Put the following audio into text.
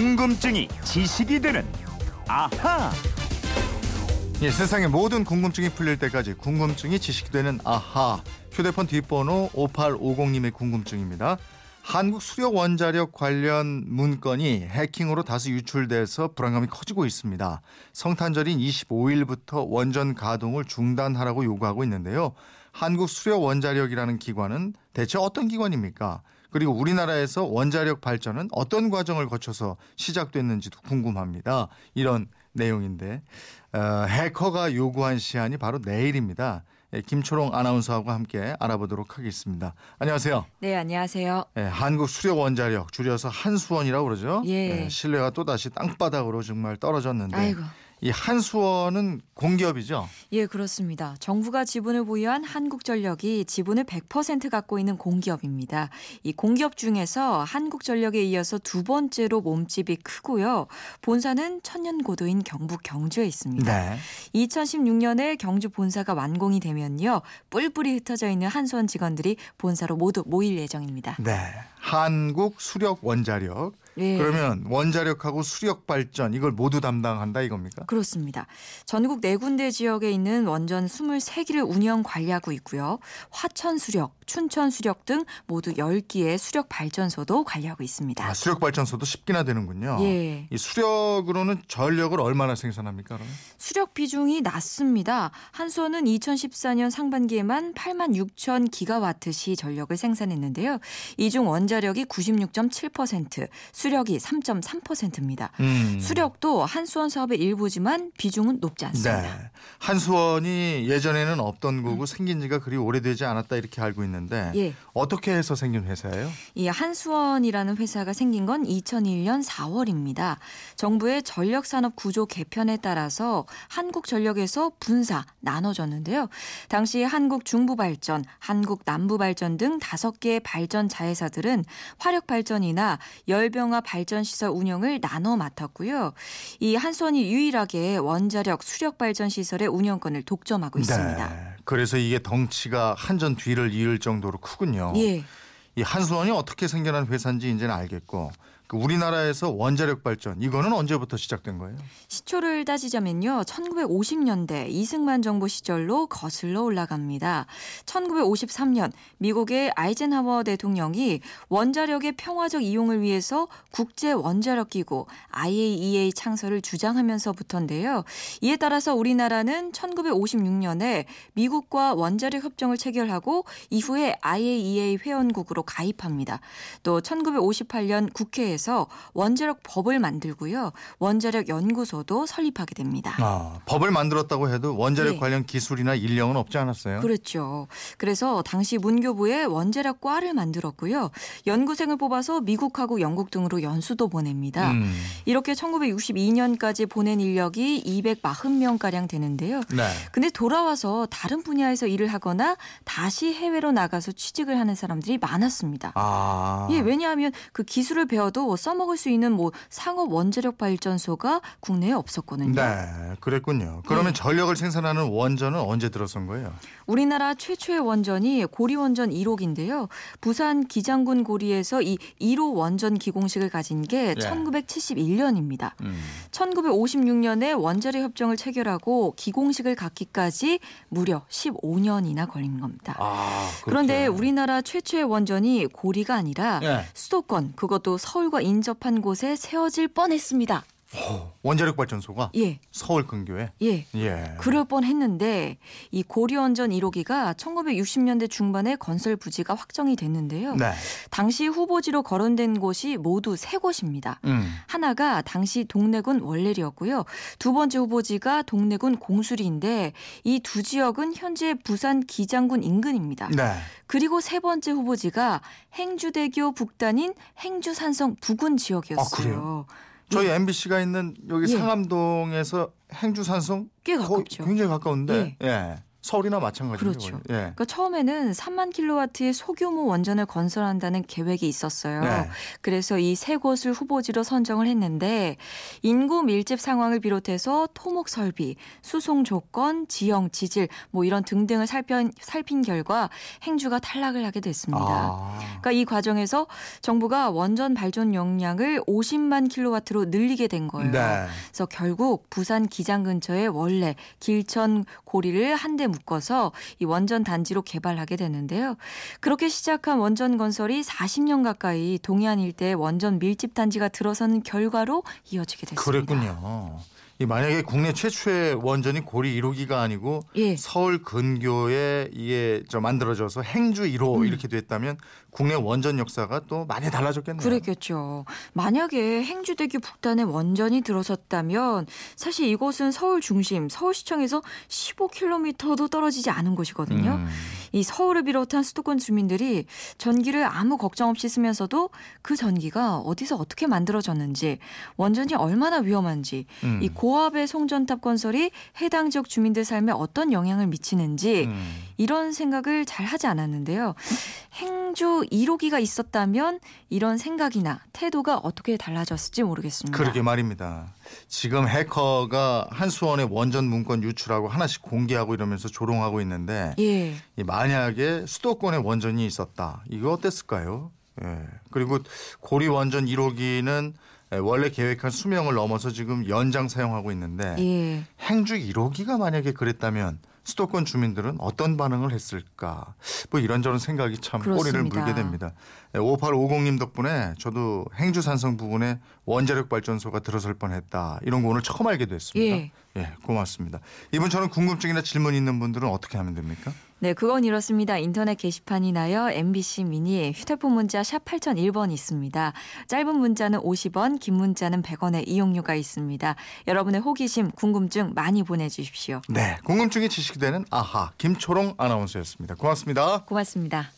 궁금증이 지식이 되는 아하. 예, 세상의 모든 궁금증이 풀릴 때까지 궁금증이 지식되는 아하. 휴대폰 뒷번호 5850님의 궁금증입니다. 한국 수력 원자력 관련 문건이 해킹으로 다수 유출돼서 불안감이 커지고 있습니다. 성탄절인 25일부터 원전 가동을 중단하라고 요구하고 있는데요. 한국 수력 원자력이라는 기관은 대체 어떤 기관입니까? 그리고 우리나라에서 원자력 발전은 어떤 과정을 거쳐서 시작됐는지도 궁금합니다. 이런 내용인데 어, 해커가 요구한 시한이 바로 내일입니다. 예, 김초롱 아나운서하고 함께 알아보도록 하겠습니다. 안녕하세요. 네, 안녕하세요. 예, 한국 수력 원자력 줄여서 한수원이라고 그러죠. 예. 예, 신뢰가 또 다시 땅바닥으로 정말 떨어졌는데 아이고. 이 한수원은 공기업이죠. 예, 그렇습니다. 정부가 지분을 보유한 한국전력이 지분을 100% 갖고 있는 공기업입니다. 이 공기업 중에서 한국전력에 이어서 두 번째로 몸집이 크고요. 본사는 천년고도인 경북 경주에 있습니다. 네. 2016년에 경주 본사가 완공이 되면요. 뿔뿔이 흩어져 있는 한수원 직원들이 본사로 모두 모일 예정입니다. 네. 한국 수력 원자력. 예. 그러면 원자력하고 수력 발전 이걸 모두 담당한다 이겁니까? 그렇습니다. 전국 네 군데 지역에 있는 원전 23기를 운영 관리하고 있고요. 화천 수력, 춘천 수력 등 모두 10기의 수력 발전소도 관리하고 있습니다. 아, 수력 발전소도 10기나 되는군요. 예. 이 수력으로는 전력을 얼마나 생산합니까? 그러면? 수력 비중이 낮습니다. 한수원은 2014년 상반기에만 8만 6천 기가와트 시 전력을 생산했는데요. 이 중 원자력이 96.7%, 수력이 3.3%입니다. 음. 수력도 한수원 사업의 일부지만 비중은 높지 않습니다. 네. 한수원이 예전에는 없던 거고 생긴 지가 그리 오래되지 않았다 이렇게 알고 있는데 예. 어떻게 해서 생긴 회사예요? 이 한수원이라는 회사가 생긴 건 2001년 4월입니다. 정부의 전력산업 구조 개편에 따라서 한국전력에서 분사 나눠졌는데요. 당시 한국 중부발전, 한국 남부발전 등 다섯 개의 발전 자회사들은 화력발전이나 열병화 발전시설 운영을 나눠 맡았고요. 이 한수원이 유일하게 원자력 수력 발전 시설의 운영권을 독점하고 있습니다. 네. 그래서 이게 덩치가 한전 뒤를 이을 정도로 크군요. 예. 이 한수원이 어떻게 생겨난 회사인지 이제는 알겠고 그 우리나라에서 원자력 발전 이거는 언제부터 시작된 거예요? 시초를 따지자면요. 1950년대 이승만 정부 시절로 거슬러 올라갑니다. 1953년 미국의 아이젠하워 대통령이 원자력의 평화적 이용을 위해서 국제 원자력 기구 IAEA 창설을 주장하면서부터인데요. 이에 따라서 우리나라는 1956년에 미국과 원자력 협정을 체결하고 이후에 IAEA 회원국으로 가입합니다. 또 1958년 국회에서 원자력 법을 만들고요. 원자력 연구소도 설립하게 됩니다. 아, 법을 만들었다고 해도 원자력 네. 관련 기술이나 인력은 없지 않았어요? 그렇죠. 그래서 당시 문교부에 원자력 과를 만들었고요. 연구생을 뽑아서 미국하고 영국 등으로 연수도 보냅니다. 음. 이렇게 1962년까지 보낸 인력이 240명가량 되는데요. 네. 근데 돌아와서 다른 분야에서 일을 하거나 다시 해외로 나가서 취직을 하는 사람들이 많았습니다. 아. 예, 왜냐하면 그 기술을 배워도 써먹을 수 있는 뭐 상업 원자력 발전소가 국내에 없었거든요. 네, 그랬군요. 그러면 네. 전력을 생산하는 원전은 언제 들어선 거예요? 우리나라 최초의 원전이 고리원전 1호기인데요. 부산 기장군 고리에서 이 1호 원전 기공식을 가진 게 네. 1971년입니다. 음. 1956년에 원자력 협정을 체결하고 기공식을 갖기까지 무려 15년이나 걸린 겁니다. 아, 그런데. 우리나라 최초의 원전이 고리가 아니라 예. 수도권 그것도 서울과 인접한 곳에 세워질 뻔했습니다. 원자력 발전소가 예, 서울 근교에 예. 예. 그럴 뻔 했는데 이 고리원전 1호기가 1960년대 중반에 건설 부지가 확정이 됐는데요. 네. 당시 후보지로 거론된 곳이 모두 세 곳입니다. 음. 하나가 당시 동래군 월레리였고요. 두 번째 후보지가 동래군 공수리인데 이 두 지역은 현재 부산 기장군 인근입니다. 네. 그리고 세 번째 후보지가 행주대교 북단인 행주산성 부근 지역이었어요. 아? 저희 MBC가 있는 여기 예. 상암동에서 행주 산성 꽤 거- 가깝죠. 굉장히 가까운데. 예. 서울이나 마찬가지죠. 그렇죠. 예. 그러니까 처음에는 3만 킬로와트의 소규모 원전을 건설한다는 계획이 있었어요. 네. 그래서 이 세 곳을 후보지로 선정을 했는데 인구 밀집 상황을 비롯해서 토목 설비, 수송 조건, 지형, 지질 뭐 이런 등등을 살핀, 살핀 결과 행주가 탈락을 하게 됐습니다. 아. 그러니까 이 과정에서 정부가 원전 발전 용량을 50만 킬로와트로 늘리게 된 거예요. 네. 그래서 결국 부산 기장 근처에 원래 길천 고리를 한데 묶어서 이 원전 단지로 개발하게 되는데요. 그렇게 시작한 원전 건설이 40년 가까이 동해안 일대의 원전 밀집 단지가 들어서는 결과로 이어지게 됐습니다. 그랬군요. 이 만약에 국내 최초의 원전이 고리 1호기가 아니고 예. 서울 근교에 이게 저 만들어져서 행주 1호 음. 이렇게 됐다면 국내 원전 역사가 또 많이 달라졌겠네요. 그랬겠죠. 만약에 행주대교 북단에 원전이 들어섰다면 사실 이곳은 서울 중심, 서울시청에서 15km도 떨어지지 않은 곳이거든요. 음. 이 서울을 비롯한 수도권 주민들이 전기를 아무 걱정 없이 쓰면서도 그 전기가 어디서 어떻게 만들어졌는지, 원전이 얼마나 위험한지, 음. 이 고압의 송전탑 건설이 해당 지역 주민들 삶에 어떤 영향을 미치는지 음. 이런 생각을 잘 하지 않았는데요. 행주 1호기가 있었다면 이런 생각이나 태도가 어떻게 달라졌을지 모르겠습니다. 그러게 말입니다. 지금 해커가 한수원의 원전 문건 유출하고 하나씩 공개하고 이러면서 조롱하고 있는데 예. 이 만약에 수도권에 원전이 있었다. 이거 어땠을까요? 예. 그리고 고리 원전 1호기는 원래 계획한 수명을 넘어서 지금 연장 사용하고 있는데 예. 행주 1호기가 만약에 그랬다면 수도권 주민들은 어떤 반응을 했을까? 뭐 이런저런 생각이 참 꼬리를 그렇습니다. 물게 됩니다. 5850님 덕분에 저도 행주 산성 부근에 원자력 발전소가 들어설 뻔했다. 이런 거 오늘 처음 알게 됐습니다. 예. 예, 고맙습니다. 이분처럼 궁금증이나 질문 있는 분들은 어떻게 하면 됩니까? 네, 그건 이렇습니다. 인터넷 게시판이나요. MBC 미니 휴대폰 문자 샵 8001번 있습니다. 짧은 문자는 50원, 긴 문자는 100원의 이용료가 있습니다. 여러분의 호기심, 궁금증 많이 보내주십시오. 네, 궁금증이 지식되는 아하 김초롱 아나운서였습니다. 고맙습니다. 고맙습니다.